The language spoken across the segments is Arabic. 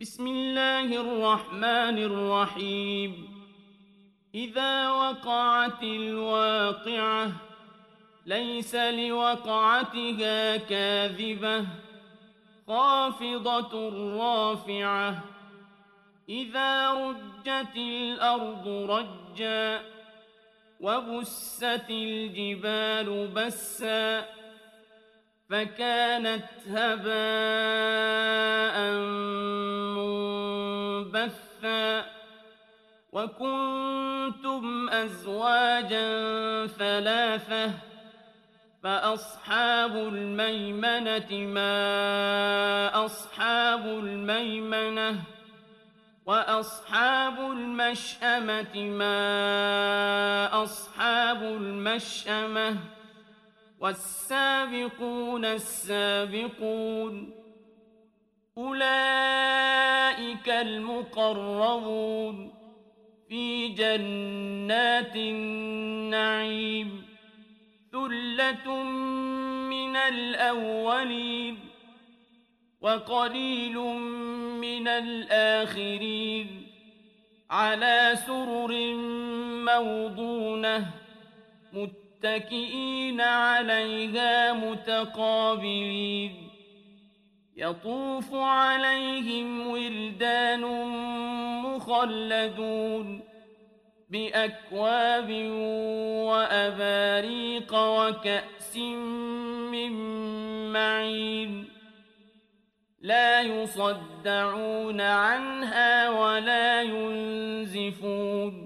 بسم الله الرحمن الرحيم. إذا وقعت الواقعة ليس لوقعتها كاذبة. خافضة رافعة. إذا رجت الأرض رجا وبست الجبال بسا. فكانت هباء منبثا وكنتم أزواجا ثلاثة فأصحاب الميمنة ما أصحاب الميمنة وأصحاب المشأمة ما أصحاب المشأمة والسابقون السابقون أولئك المقربون في جنات النعيم ثلة من الأولين وقليل من الآخرين على سرر موضونة متكئين عليها متقابلين. يطوف عليهم ولدان مخلدون بأكواب وأباريق وكأس من معين. لا يصدعون عنها ولا ينزفون.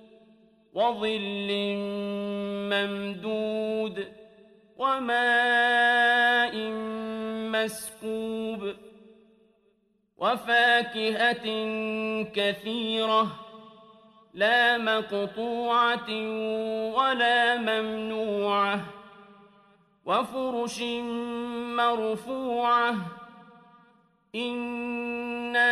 وظل ممدود وماء مسكوب وفاكهة كثيرة لا مقطوعة ولا ممنوعة وفرش مرفوعة إنا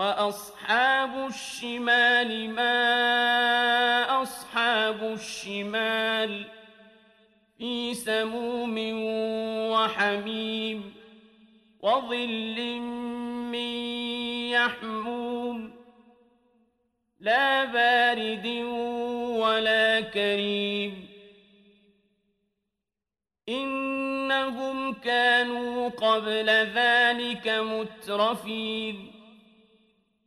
وأصحاب الشمال ما أصحاب الشمال في سموم وحميم وظل من يحموم لا بارد ولا كريم إنهم كانوا قبل ذلك مترفين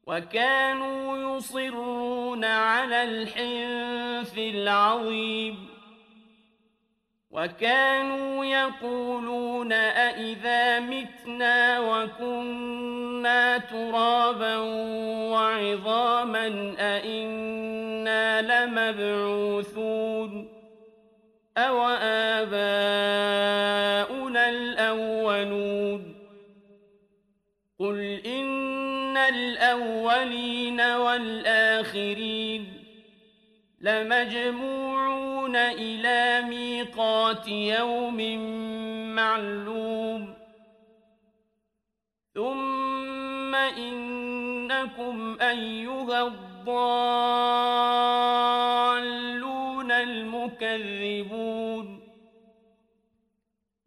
وكانوا يصرون على الحنث العظيم. وكانوا يقولون أئذا متنا وكنا ترابا وعظاما أئنا لمبعوثون. أو آباؤنا الأولون. قل الأولين والآخرين لمجموعون إلى ميقات يوم معلوم ثم إنكم أيها الضالون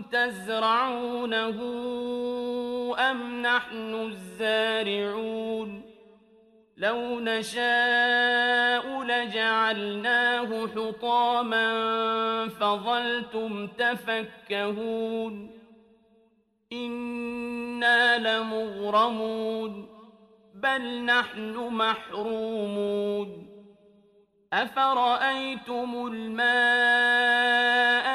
تزرعونه أم نحن الزارعون لو نشاء لجعلناه حطاما فظلتم تفكهون إنا لمغرمون بل نحن محرومون أفرأيتم الماء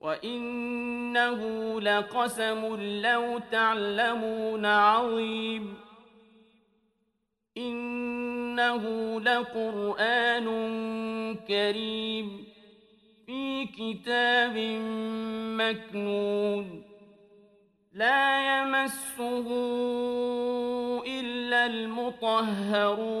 وإنه لقسم لو تعلمون عظيم إنه لقرآن كريم في كتاب مكنون لا يمسه إلا المطهرون